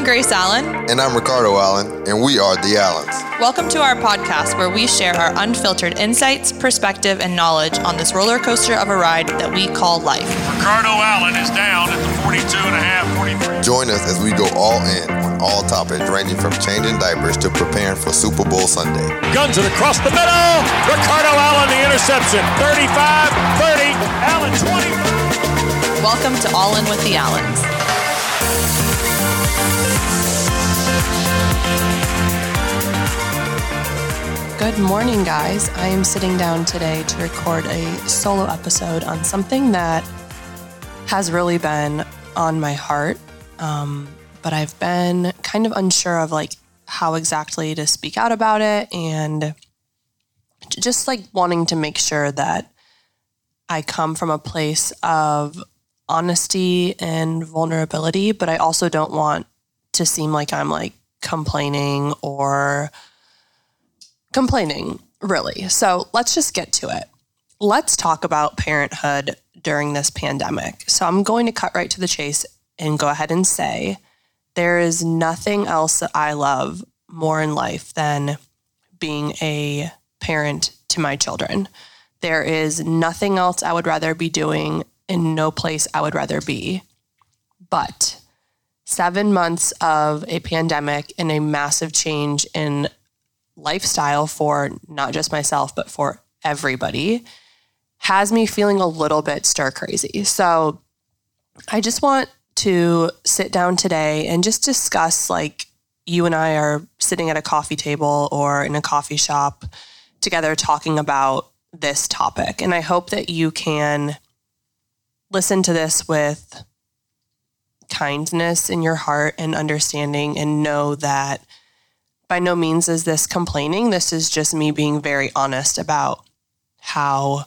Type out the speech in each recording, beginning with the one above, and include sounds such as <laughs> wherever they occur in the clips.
I'm Grace Allen. And I'm Ricardo Allen, and we are The Allens. Welcome to our podcast where we share our unfiltered insights, perspective, and knowledge on this roller coaster of a ride that we call life. Ricardo Allen is down at the 42 and a half, 43. Join us as we go all in on all topics ranging from changing diapers to preparing for Super Bowl Sunday. Guns it across the middle. Ricardo Allen, the interception. 35, 30, Allen 20. Welcome to All In with the Allens. Good morning, guys. I am sitting down today to record a solo episode on something that has really been on my heart. Um, but I've been kind of unsure of like how exactly to speak out about it and just like wanting to make sure that I come from a place of honesty and vulnerability, but I also don't want to seem like I'm like complaining or complaining, really. So let's just get to it. Let's talk about parenthood during this pandemic. So I'm going to cut right to the chase and go ahead and say there is nothing else that I love more in life than being a parent to my children. There is nothing else I would rather be doing and no place I would rather be. But seven months of a pandemic and a massive change in lifestyle for not just myself, but for everybody has me feeling a little bit stir crazy. So I just want to sit down today and just discuss like you and I are sitting at a coffee table or in a coffee shop together talking about this topic. And I hope that you can listen to this with kindness in your heart and understanding and know that by no means is this complaining. This is just me being very honest about how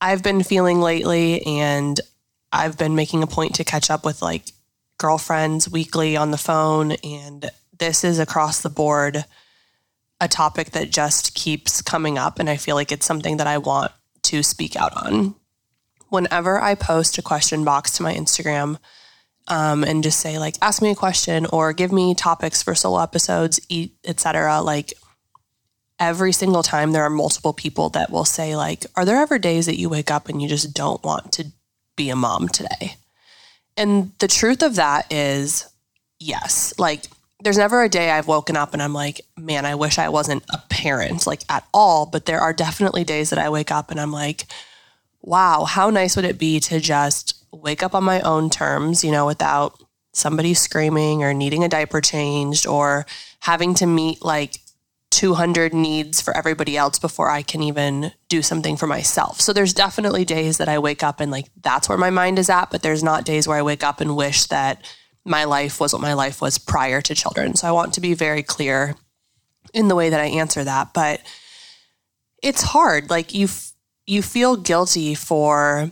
I've been feeling lately. And I've been making a point to catch up with like girlfriends weekly on the phone. And this is across the board a topic that just keeps coming up. And I feel like it's something that I want to speak out on. Whenever I post a question box to my Instagram, um, and just say like ask me a question or give me topics for solo episodes etc like every single time there are multiple people that will say like are there ever days that you wake up and you just don't want to be a mom today? And the truth of that is yes. Like there's never a day I've woken up and I'm like, man, I wish I wasn't a parent like at all. But there are definitely days that I wake up and I'm like, wow, how nice would it be to just wake up on my own terms, you know, without somebody screaming or needing a diaper changed or having to meet like 200 needs for everybody else before I can even do something for myself. So there's definitely days that I wake up and like that's where my mind is at, but there's not days where I wake up and wish that my life was what my life was prior to children. So I want to be very clear in the way that I answer that, but it's hard. Like you you feel guilty for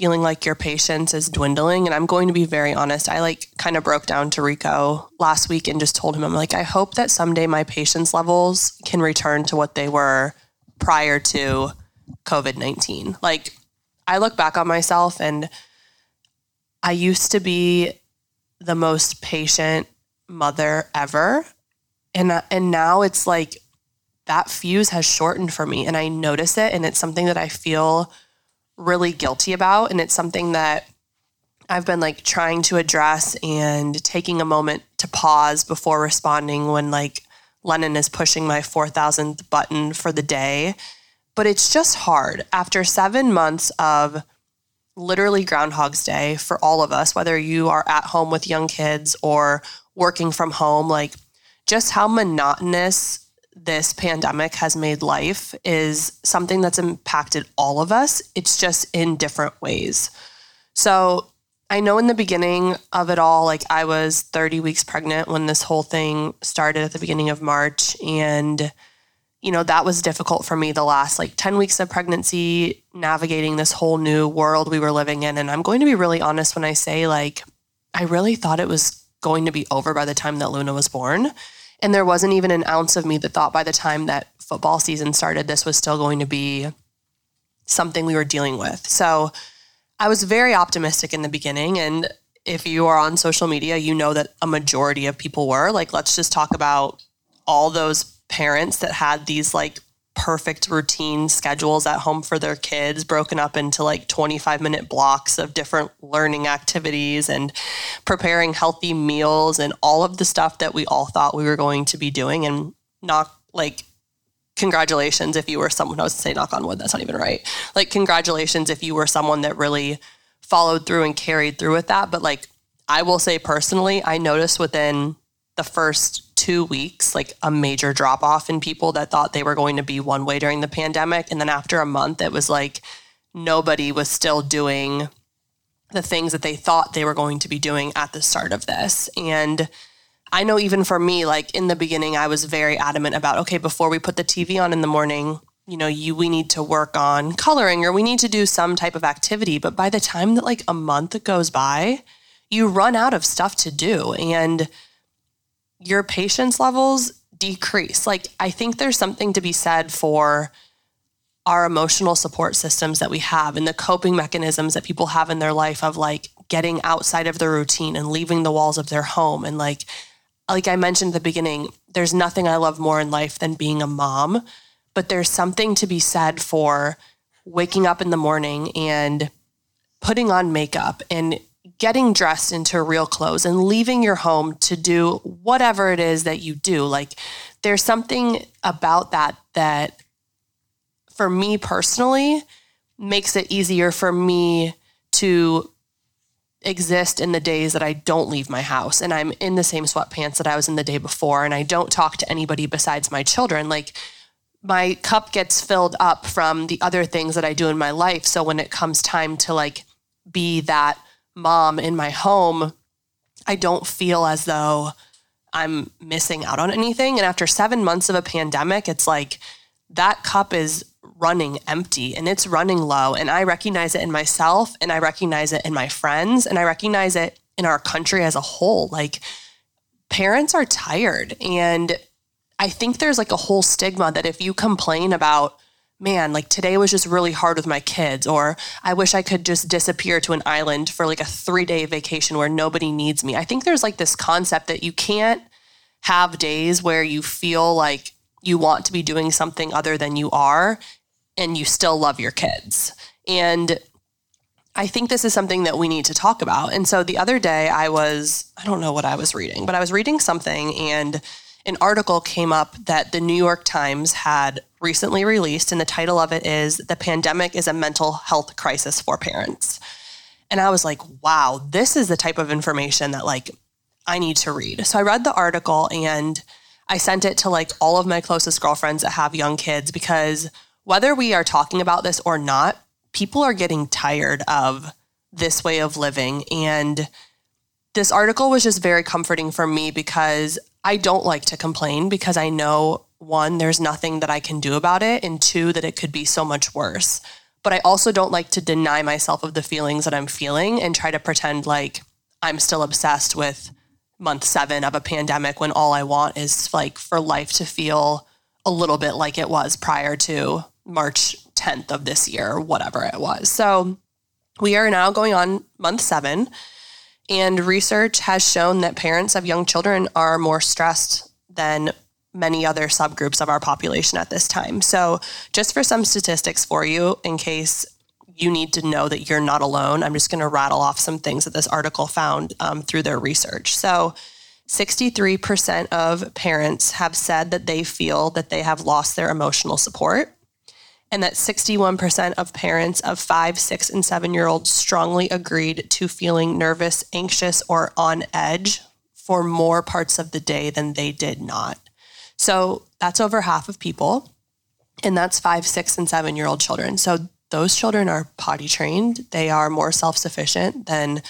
feeling like your patience is dwindling. And I'm going to be very honest. I like kind of broke down to Rico last week and just told him, I'm like, I hope that someday my patience levels can return to what they were prior to COVID 19. Like, I look back on myself and I used to be the most patient mother ever. And, and now it's like that fuse has shortened for me and I notice it. And it's something that I feel really guilty about. And it's something that I've been like trying to address and taking a moment to pause before responding when like Lennon is pushing my 4000th button for the day. But it's just hard after seven months of literally Groundhog's Day for all of us, whether you are at home with young kids or working from home, like just how monotonous this pandemic has made life is something that's impacted all of us. It's just in different ways. So I know in the beginning of it all, like I was 30 weeks pregnant when this whole thing started at the beginning of March. And, you know, that was difficult for me the last like 10 weeks of pregnancy, navigating this whole new world we were living in. And I'm going to be really honest when I say, like, I really thought it was going to be over by the time that Luna was born. And there wasn't even an ounce of me that thought by the time that football season started, this was still going to be something we were dealing with. So I was very optimistic in the beginning. And if you are on social media, you know that a majority of people were. Like, let's just talk about all those parents that had these like perfect routine schedules at home for their kids, broken up into like 25 minute blocks of different learning activities and preparing healthy meals and all of the stuff that we all thought we were going to be doing. And not like, congratulations if you were someone, I was to say knock on wood, that's not even right. Like, congratulations if you were someone that really followed through and carried through with that. But like, I will say personally, I noticed within the first two weeks, like a major drop off in people that thought they were going to be one way during the pandemic. And then after a month, it was like nobody was still doing the things that they thought they were going to be doing at the start of this. And I know even for me, like in the beginning, I was very adamant about, okay, before we put the TV on in the morning, you know, you we need to work on coloring or we need to do some type of activity. But by the time that like a month goes by, you run out of stuff to do. And your patience levels decrease. Like, I think there's something to be said for our emotional support systems that we have and the coping mechanisms that people have in their life of like getting outside of their routine and leaving the walls of their home. And like, like I mentioned at the beginning, there's nothing I love more in life than being a mom. But there's something to be said for waking up in the morning and putting on makeup and getting dressed into real clothes and leaving your home to do whatever it is that you do. Like there's something about that that for me personally makes it easier for me to exist in the days that I don't leave my house and I'm in the same sweatpants that I was in the day before and I don't talk to anybody besides my children. Like my cup gets filled up from the other things that I do in my life. So when it comes time to like be that mom in my home, I don't feel as though I'm missing out on anything. And after seven months of a pandemic, it's like that cup is running empty and it's running low. And I recognize it in myself and I recognize it in my friends and I recognize it in our country as a whole. Like parents are tired. And I think there's like a whole stigma that if you complain about man, like today was just really hard with my kids, or I wish I could just disappear to an island for like a three day vacation where nobody needs me. I think there's like this concept that you can't have days where you feel like you want to be doing something other than you are and you still love your kids. And I think this is something that we need to talk about. And so the other day I was, I don't know what I was reading, but I was reading something and an article came up that the New York Times had recently released, and the title of it is The Pandemic is a Mental Health Crisis for Parents. And I was like, wow, this is the type of information that like I need to read. So I read the article and I sent it to like all of my closest girlfriends that have young kids because whether we are talking about this or not, people are getting tired of this way of living. And this article was just very comforting for me because I don't like to complain because I know one, there's nothing that I can do about it, and two, that it could be so much worse. But I also don't like to deny myself of the feelings that I'm feeling and try to pretend like I'm still obsessed with month seven of a pandemic when all I want is like for life to feel a little bit like it was prior to March 10th of this year, whatever it was. So we are now going on month seven. And research has shown that parents of young children are more stressed than many other subgroups of our population at this time. So, just for some statistics for you, in case you need to know that you're not alone, I'm just going to rattle off some things that this article found um, through their research. So, 63% of parents have said that they feel that they have lost their emotional support and that 61% of parents of five, six, and seven year olds strongly agreed to feeling nervous, anxious, or on edge for more parts of the day than they did not. So that's over half of people. And that's five, six, and seven year old children. So those children are potty trained. They are more self sufficient than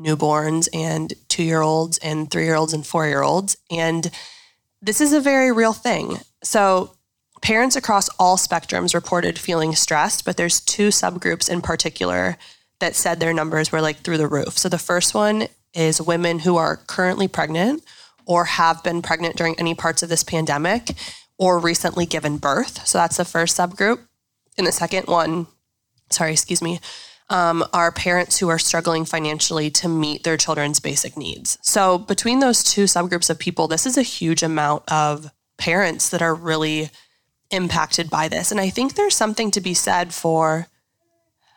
newborns and two year olds and three year olds and four year olds. And this is a very real thing. So Parents across all spectrums reported feeling stressed, but there's two subgroups in particular that said their numbers were like through the roof. So the first one is women who are currently pregnant or have been pregnant during any parts of this pandemic or recently given birth. So that's the first subgroup. And the second one, sorry, excuse me, um, are parents who are struggling financially to meet their children's basic needs. So, between those two subgroups of people, this is a huge amount of parents that are really impacted by this. And I think there's something to be said for,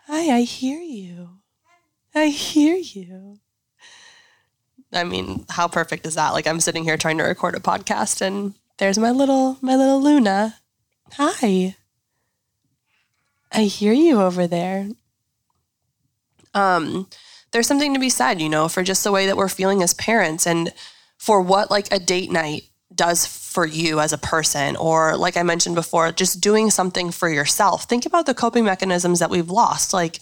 hi, I hear you. I hear you. I mean, how perfect is that? Like I'm sitting here trying to record a podcast and there's my little my little Luna. Hi. I hear you over there. Um there's something to be said, you know, for just the way that we're feeling as parents and for what like a date night does for you as a person or like I mentioned before, just doing something for yourself. Think about the coping mechanisms that we've lost. Like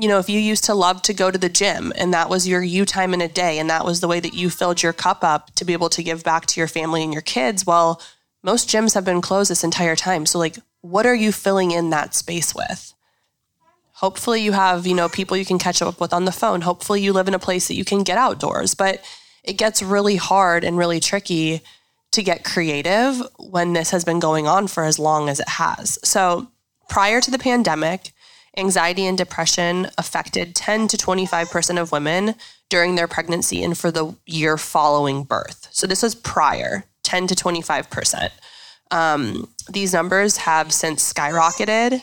you know, if you used to love to go to the gym and that was your you time in a day and that was the way that you filled your cup up to be able to give back to your family and your kids, well, most gyms have been closed this entire time. So like what are you filling in that space with? Hopefully you have, you know, people you can catch up with on the phone. Hopefully you live in a place that you can get outdoors, but it gets really hard and really tricky to get creative when this has been going on for as long as it has. So, prior to the pandemic, anxiety and depression affected 10 to 25% of women during their pregnancy and for the year following birth. So this was prior, 10 to 25%. Um, these numbers have since skyrocketed,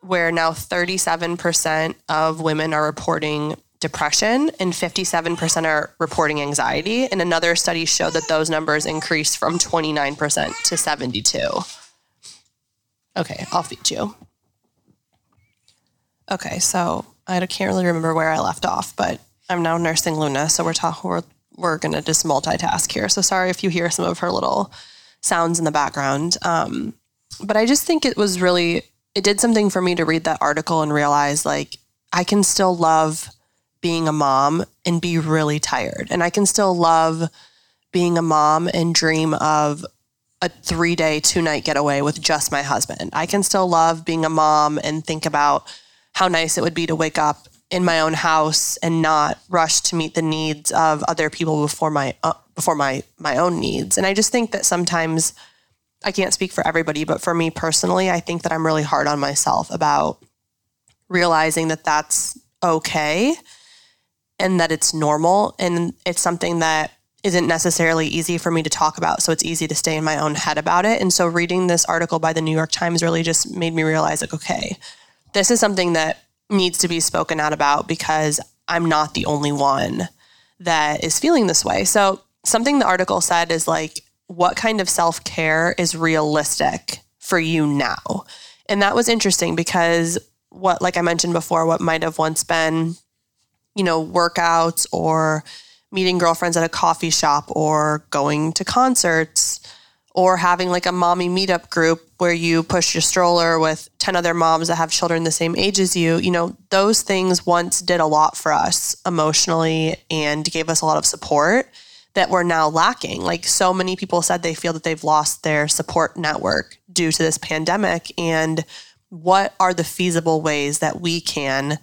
where now 37% of women are reporting depression and 57% are reporting anxiety. And another study showed that those numbers increased from 29% to 72. Okay, I'll feed you. Okay, so I can't really remember where I left off, but I'm now nursing Luna, so we're talking we're we're gonna just multitask here. So sorry if you hear some of her little sounds in the background. Um, but I just think it was really it did something for me to read that article and realize like I can still love being a mom and be really tired, and I can still love being a mom and dream of a three day, two night getaway with just my husband. I can still love being a mom and think about how nice it would be to wake up in my own house and not rush to meet the needs of other people before my uh, before my my own needs. And I just think that sometimes I can't speak for everybody, but for me personally, I think that I'm really hard on myself about realizing that that's okay and that it's normal and it's something that isn't necessarily easy for me to talk about. So it's easy to stay in my own head about it. And so reading this article by the New York Times really just made me realize like, okay, this is something that needs to be spoken out about because I'm not the only one that is feeling this way. So, something the article said is like, what kind of self care is realistic for you now? And that was interesting because what, like I mentioned before, what might have once been, you know, workouts or meeting girlfriends at a coffee shop or going to concerts or having like a mommy meetup group where you push your stroller with 10 other moms that have children the same age as you, you know, those things once did a lot for us emotionally and gave us a lot of support that we're now lacking. Like so many people said they feel that they've lost their support network due to this pandemic. And what are the feasible ways that we can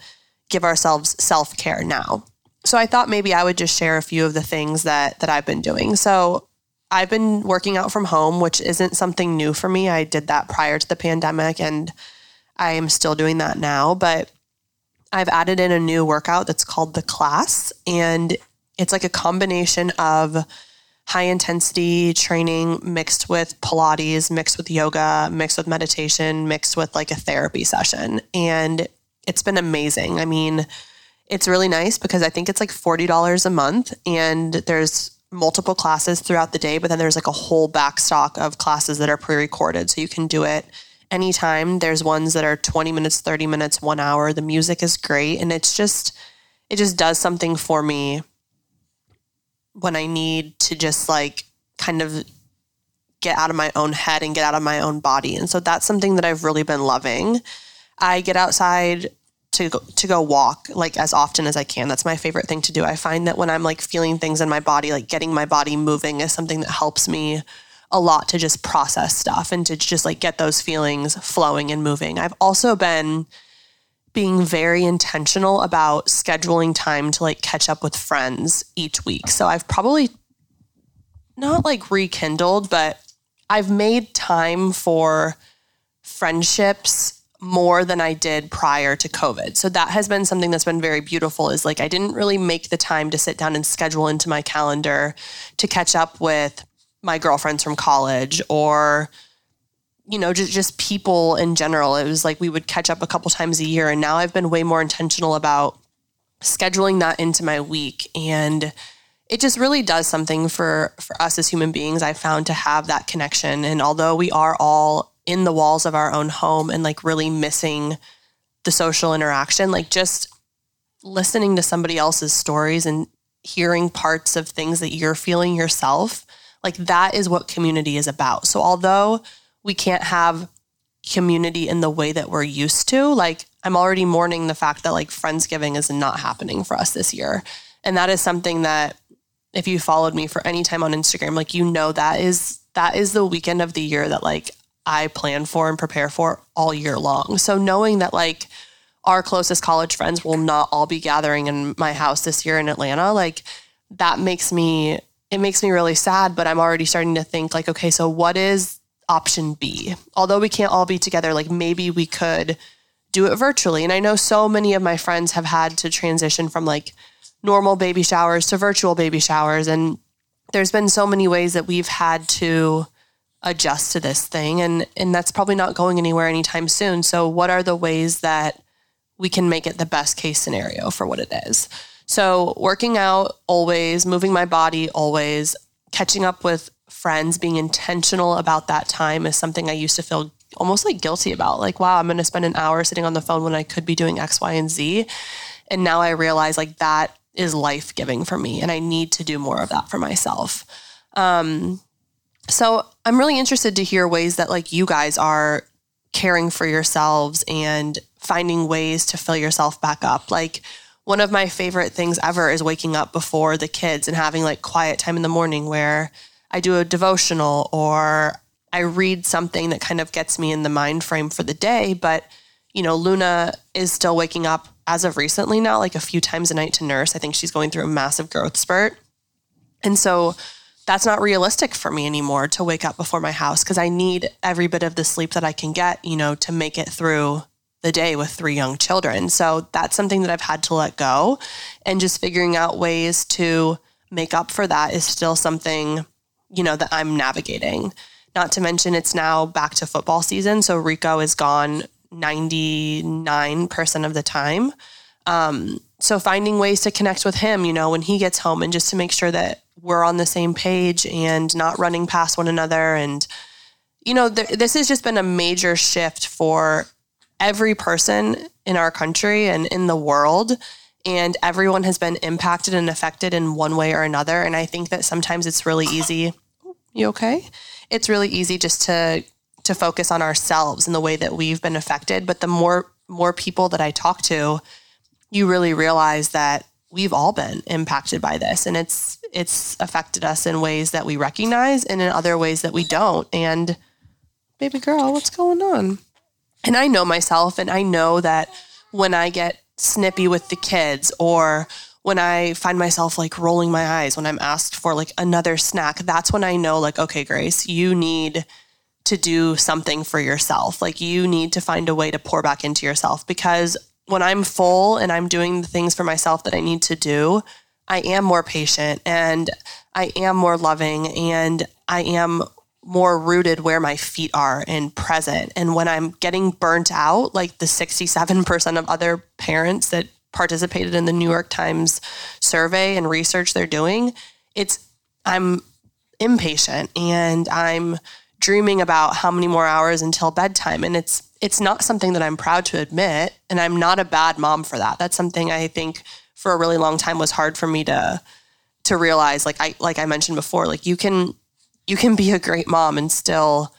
give ourselves self care now? So I thought maybe I would just share a few of the things that that I've been doing. So I've been working out from home, which isn't something new for me. I did that prior to the pandemic and I am still doing that now, but I've added in a new workout that's called the class and it's like a combination of high intensity training mixed with Pilates, mixed with yoga, mixed with meditation, mixed with like a therapy session. And it's been amazing. I mean, it's really nice because I think it's like $40 a month and there's multiple classes throughout the day, but then there's like a whole backstock of classes that are pre recorded. So you can do it anytime. There's ones that are 20 minutes, 30 minutes, one hour. The music is great. And it's just, it just does something for me when I need to just like kind of get out of my own head and get out of my own body. And so that's something that I've really been loving. I get outside to go, to go walk like as often as I can. That's my favorite thing to do. I find that when I'm like feeling things in my body, like getting my body moving is something that helps me a lot to just process stuff and to just like get those feelings flowing and moving. I've also been being very intentional about scheduling time to like catch up with friends each week. So I've probably not like rekindled, but I've made time for friendships more than I did prior to COVID. So that has been something that's been very beautiful is like I didn't really make the time to sit down and schedule into my calendar to catch up with my girlfriends from college or you know just just people in general. It was like we would catch up a couple times a year and now I've been way more intentional about scheduling that into my week and it just really does something for for us as human beings i found to have that connection and although we are all in the walls of our own home and like really missing the social interaction like just listening to somebody else's stories and hearing parts of things that you're feeling yourself like that is what community is about. So although we can't have community in the way that we're used to like i'm already mourning the fact that like friendsgiving is not happening for us this year. And that is something that if you followed me for any time on Instagram, like you know that is that is the weekend of the year that like I plan for and prepare for all year long. So knowing that like our closest college friends will not all be gathering in my house this year in Atlanta, like that makes me it makes me really sad, but I'm already starting to think like okay, so what is option B? Although we can't all be together, like maybe we could do it virtually. And I know so many of my friends have had to transition from like normal baby showers to virtual baby showers. And there's been so many ways that we've had to adjust to this thing and and that's probably not going anywhere anytime soon. So what are the ways that we can make it the best case scenario for what it is? So working out always, moving my body always, catching up with friends, being intentional about that time is something I used to feel almost like guilty about. Like, wow, I'm going to spend an hour sitting on the phone when I could be doing X, Y, and Z. And now I realize like that is life giving for me, and I need to do more of that for myself. Um, so I'm really interested to hear ways that like you guys are caring for yourselves and finding ways to fill yourself back up. Like one of my favorite things ever is waking up before the kids and having like quiet time in the morning where I do a devotional or I read something that kind of gets me in the mind frame for the day. But, you know, Luna is still waking up as of recently now, like a few times a night to nurse. I think she's going through a massive growth spurt. And so that's not realistic for me anymore to wake up before my house because I need every bit of the sleep that I can get, you know, to make it through the day with three young children. So that's something that I've had to let go. And just figuring out ways to make up for that is still something, you know, that I'm navigating. Not to mention it's now back to football season. So Rico is gone 99% of the time. Um, so finding ways to connect with him, you know, when he gets home and just to make sure that we're on the same page and not running past one another. And, you know, th- this has just been a major shift for every person in our country and in the world. And everyone has been impacted and affected in one way or another. And I think that sometimes it's really easy. You okay? It's really easy just to to focus on ourselves and the way that we've been affected. But the more more people that I talk to, you really realize that we've all been impacted by this and it's it's affected us in ways that we recognize and in other ways that we don't. And baby girl, what's going on? And I know myself and I know that when I get snippy with the kids or when I find myself like rolling my eyes when I'm asked for like another snack, that's when I know like, okay, Grace, you need to do something for yourself. Like you need to find a way to pour back into yourself because when I'm full and I'm doing the things for myself that I need to do, I am more patient and I am more loving and I am more rooted where my feet are and present. And when I'm getting burnt out, like the 67% of other parents that participated in the New York Times survey and research they're doing, it's I'm impatient and I'm dreaming about how many more hours until bedtime and it's it's not something that I'm proud to admit and I'm not a bad mom for that. That's something I think for a really long time was hard for me to to realize like I like I mentioned before like you can you can be a great mom and still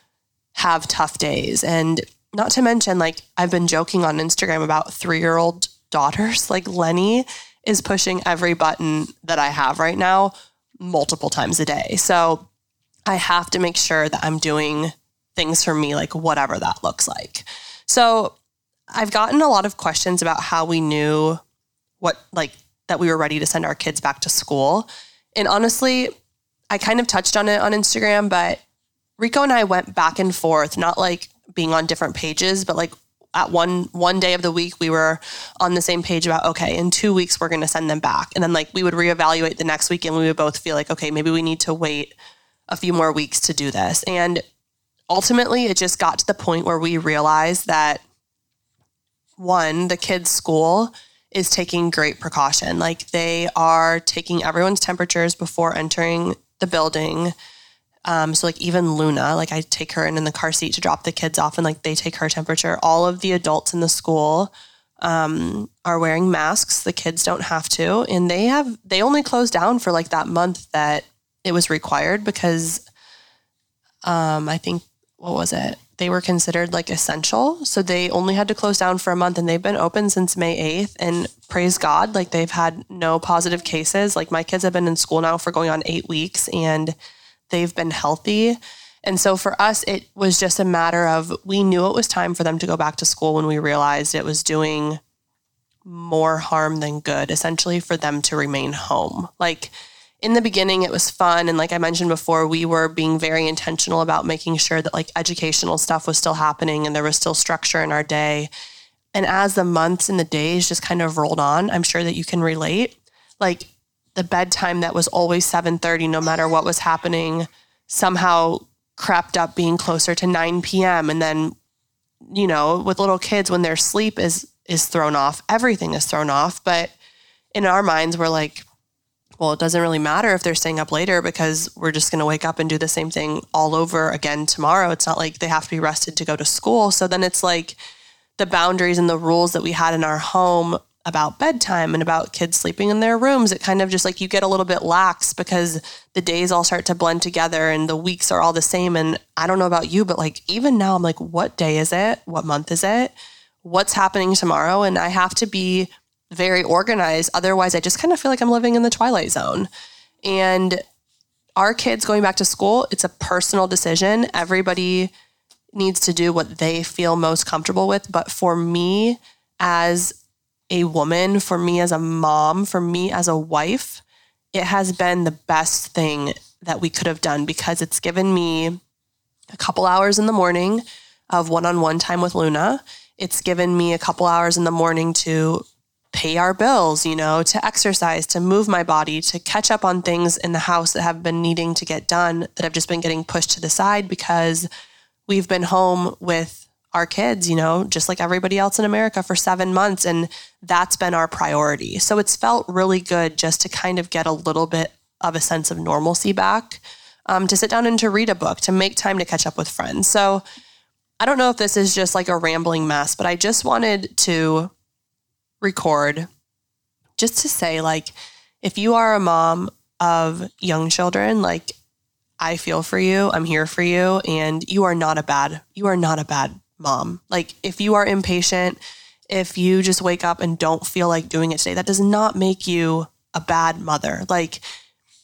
have tough days and not to mention like I've been joking on Instagram about 3-year-old daughters like Lenny is pushing every button that I have right now multiple times a day. So I have to make sure that I'm doing things for me, like whatever that looks like. So I've gotten a lot of questions about how we knew what, like, that we were ready to send our kids back to school. And honestly, I kind of touched on it on Instagram, but Rico and I went back and forth, not like being on different pages, but like at one one day of the week we were on the same page about okay in two weeks we're going to send them back and then like we would reevaluate the next week and we would both feel like okay maybe we need to wait a few more weeks to do this and ultimately it just got to the point where we realized that one the kids school is taking great precaution like they are taking everyone's temperatures before entering the building um, so like even Luna, like I take her in in the car seat to drop the kids off, and like they take her temperature. All of the adults in the school um, are wearing masks. The kids don't have to, and they have they only closed down for like that month that it was required because um, I think what was it? They were considered like essential, so they only had to close down for a month, and they've been open since May eighth. And praise God, like they've had no positive cases. Like my kids have been in school now for going on eight weeks, and they've been healthy. And so for us, it was just a matter of we knew it was time for them to go back to school when we realized it was doing more harm than good, essentially, for them to remain home. Like in the beginning, it was fun. And like I mentioned before, we were being very intentional about making sure that like educational stuff was still happening and there was still structure in our day. And as the months and the days just kind of rolled on, I'm sure that you can relate. Like the bedtime that was always 7:30 no matter what was happening somehow crept up being closer to 9 p.m. and then you know with little kids when their sleep is is thrown off everything is thrown off but in our minds we're like well it doesn't really matter if they're staying up later because we're just going to wake up and do the same thing all over again tomorrow it's not like they have to be rested to go to school so then it's like the boundaries and the rules that we had in our home about bedtime and about kids sleeping in their rooms, it kind of just like you get a little bit lax because the days all start to blend together and the weeks are all the same. And I don't know about you, but like even now, I'm like, what day is it? What month is it? What's happening tomorrow? And I have to be very organized. Otherwise, I just kind of feel like I'm living in the twilight zone. And our kids going back to school, it's a personal decision. Everybody needs to do what they feel most comfortable with. But for me, as a woman, for me as a mom, for me as a wife, it has been the best thing that we could have done because it's given me a couple hours in the morning of one on one time with Luna. It's given me a couple hours in the morning to pay our bills, you know, to exercise, to move my body, to catch up on things in the house that have been needing to get done that have just been getting pushed to the side because we've been home with our kids, you know, just like everybody else in America for seven months. And that's been our priority. So it's felt really good just to kind of get a little bit of a sense of normalcy back, um, to sit down and to read a book, to make time to catch up with friends. So I don't know if this is just like a rambling mess, but I just wanted to record just to say, like, if you are a mom of young children, like, I feel for you. I'm here for you. And you are not a bad, you are not a bad mom. Like if you are impatient, if you just wake up and don't feel like doing it today, that does not make you a bad mother. Like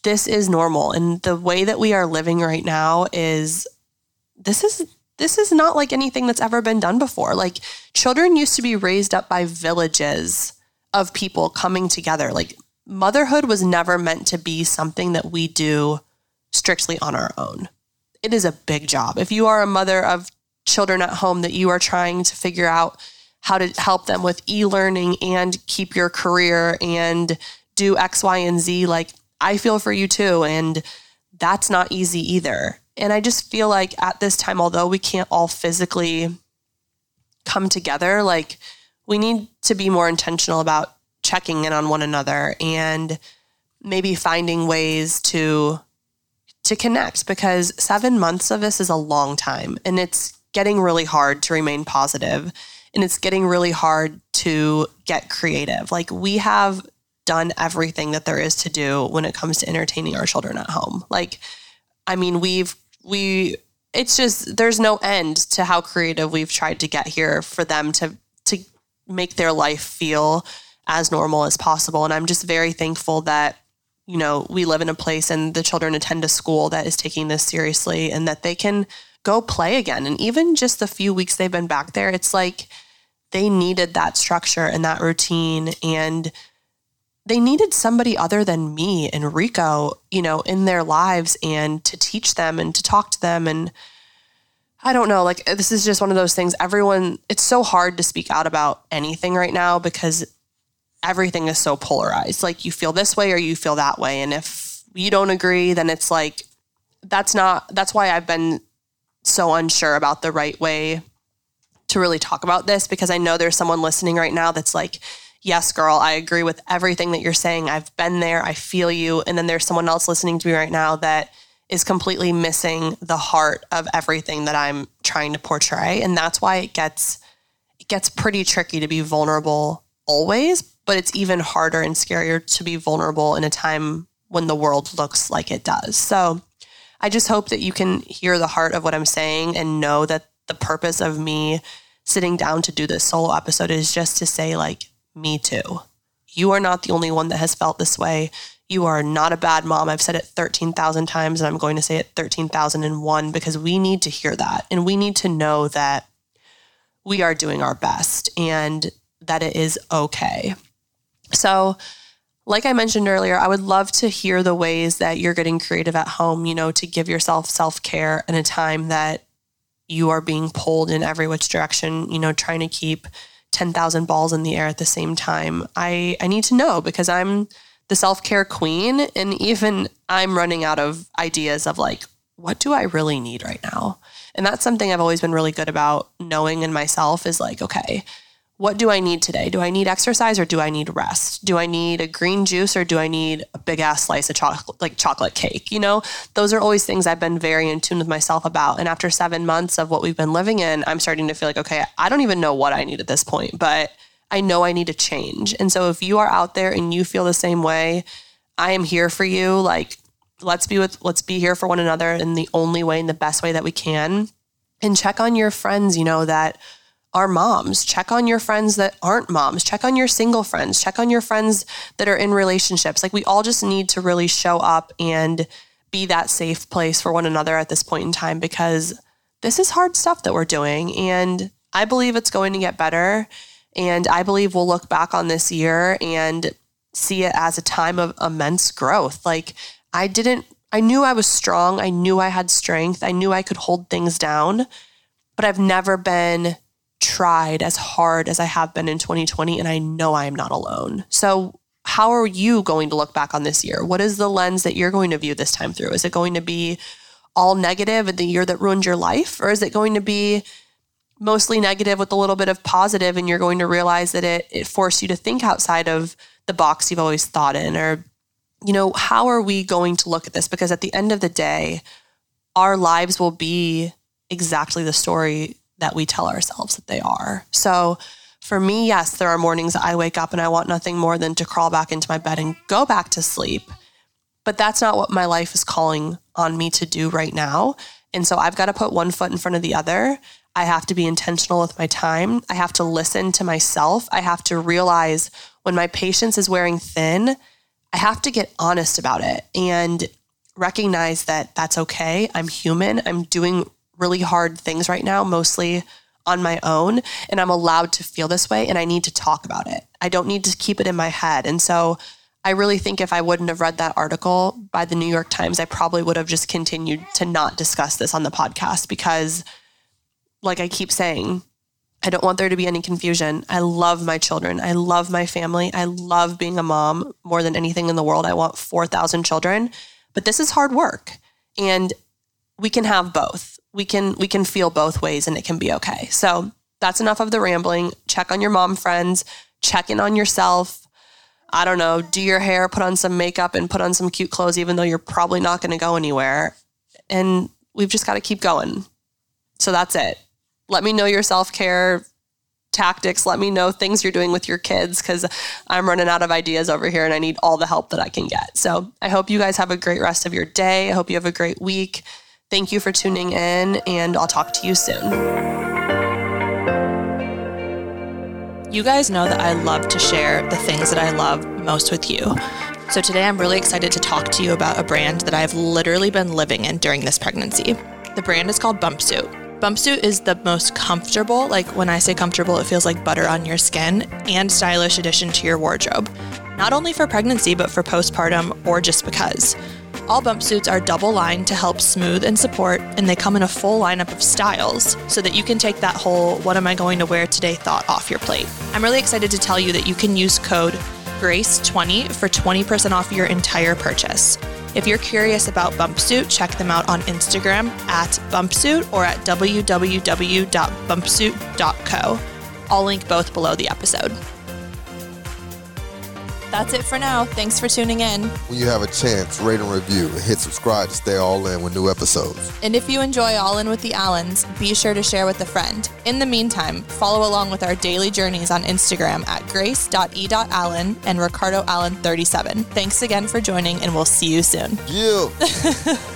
this is normal. And the way that we are living right now is this is this is not like anything that's ever been done before. Like children used to be raised up by villages of people coming together. Like motherhood was never meant to be something that we do strictly on our own. It is a big job. If you are a mother of children at home that you are trying to figure out how to help them with e-learning and keep your career and do X, Y, and Z, like I feel for you too. And that's not easy either. And I just feel like at this time, although we can't all physically come together, like we need to be more intentional about checking in on one another and maybe finding ways to to connect because 7 months of this is a long time and it's getting really hard to remain positive and it's getting really hard to get creative. Like we have done everything that there is to do when it comes to entertaining our children at home. Like I mean, we've we it's just there's no end to how creative we've tried to get here for them to to make their life feel as normal as possible and I'm just very thankful that you know, we live in a place and the children attend a school that is taking this seriously and that they can go play again. And even just the few weeks they've been back there, it's like they needed that structure and that routine. And they needed somebody other than me and Rico, you know, in their lives and to teach them and to talk to them. And I don't know. Like, this is just one of those things. Everyone, it's so hard to speak out about anything right now because everything is so polarized. Like, you feel this way or you feel that way. And if you don't agree, then it's like, that's not, that's why I've been so unsure about the right way to really talk about this because I know there's someone listening right now that's like, yes, girl, I agree with everything that you're saying. I've been there. I feel you. And then there's someone else listening to me right now that is completely missing the heart of everything that I'm trying to portray. And that's why it gets it gets pretty tricky to be vulnerable always, but it's even harder and scarier to be vulnerable in a time when the world looks like it does. So I just hope that you can hear the heart of what I'm saying and know that the purpose of me sitting down to do this solo episode is just to say, like, me too. You are not the only one that has felt this way. You are not a bad mom. I've said it 13,000 times and I'm going to say it 13,001 because we need to hear that. And we need to know that we are doing our best and that it is okay. So, like I mentioned earlier, I would love to hear the ways that you're getting creative at home, you know, to give yourself self care in a time that you are being pulled in every which direction, you know, trying to keep 10,000 balls in the air at the same time. I, I need to know because I'm the self care queen. And even I'm running out of ideas of like, what do I really need right now? And that's something I've always been really good about knowing in myself is like, okay, what do I need today? Do I need exercise or do I need rest? Do I need a green juice or do I need a big ass slice of chocolate, like chocolate cake? You know, those are always things I've been very in tune with myself about. And after seven months of what we've been living in, I'm starting to feel like, okay, I don't even know what I need at this point, but I know I need to change. And so if you are out there and you feel the same way, I am here for you. Like, let's be with, let's be here for one another in the only way and the best way that we can. And check on your friends, you know, that are moms. Check on your friends that aren't moms. Check on your single friends. Check on your friends that are in relationships. Like, we all just need to really show up and be that safe place for one another at this point in time because this is hard stuff that we're doing. And I believe it's going to get better. And I believe we'll look back on this year and see it as a time of immense growth. Like, I didn't, I knew I was strong. I knew I had strength. I knew I could hold things down, but I've never been tried as hard as I have been in 2020. And I know I am not alone. So, how are you going to look back on this year? What is the lens that you're going to view this time through? Is it going to be all negative and the year that ruined your life? Or is it going to be mostly negative with a little bit of positive and you're going to realize that it it forced you to think outside of the box you've always thought in or you know how are we going to look at this because at the end of the day our lives will be exactly the story that we tell ourselves that they are so for me yes there are mornings i wake up and i want nothing more than to crawl back into my bed and go back to sleep but that's not what my life is calling on me to do right now and so I've got to put one foot in front of the other. I have to be intentional with my time. I have to listen to myself. I have to realize when my patience is wearing thin, I have to get honest about it and recognize that that's okay. I'm human. I'm doing really hard things right now, mostly on my own, and I'm allowed to feel this way and I need to talk about it. I don't need to keep it in my head. And so I really think if I wouldn't have read that article by the New York Times, I probably would have just continued to not discuss this on the podcast because like I keep saying, I don't want there to be any confusion. I love my children. I love my family. I love being a mom more than anything in the world. I want 4,000 children, but this is hard work. And we can have both. We can we can feel both ways and it can be okay. So, that's enough of the rambling. Check on your mom friends, check in on yourself. I don't know, do your hair, put on some makeup and put on some cute clothes even though you're probably not going to go anywhere. And we've just got to keep going. So that's it let me know your self care tactics. Let me know things you're doing with your kids because I'm running out of ideas over here and I need all the help that I can get. So I hope you guys have a great rest of your day. I hope you have a great week. Thank you for tuning in, and I'll talk to you soon. You guys know that I love to share the things that I love most with you. So today I'm really excited to talk to you about a brand that I've literally been living in during this pregnancy. The brand is called Bumpsuit. Bumpsuit is the most comfortable, like when I say comfortable, it feels like butter on your skin, and stylish addition to your wardrobe. Not only for pregnancy, but for postpartum or just because. All bump suits are double lined to help smooth and support, and they come in a full lineup of styles so that you can take that whole what am I going to wear today thought off your plate. I'm really excited to tell you that you can use code GRACE20 for 20% off your entire purchase. If you're curious about Bumpsuit, check them out on Instagram at Bumpsuit or at www.bumpsuit.co. I'll link both below the episode. That's it for now. Thanks for tuning in. When you have a chance, rate and review and hit subscribe to stay all in with new episodes. And if you enjoy All In with the Allens, be sure to share with a friend. In the meantime, follow along with our daily journeys on Instagram at grace.e.allen and ricardoallen37. Thanks again for joining, and we'll see you soon. Yeah. <laughs>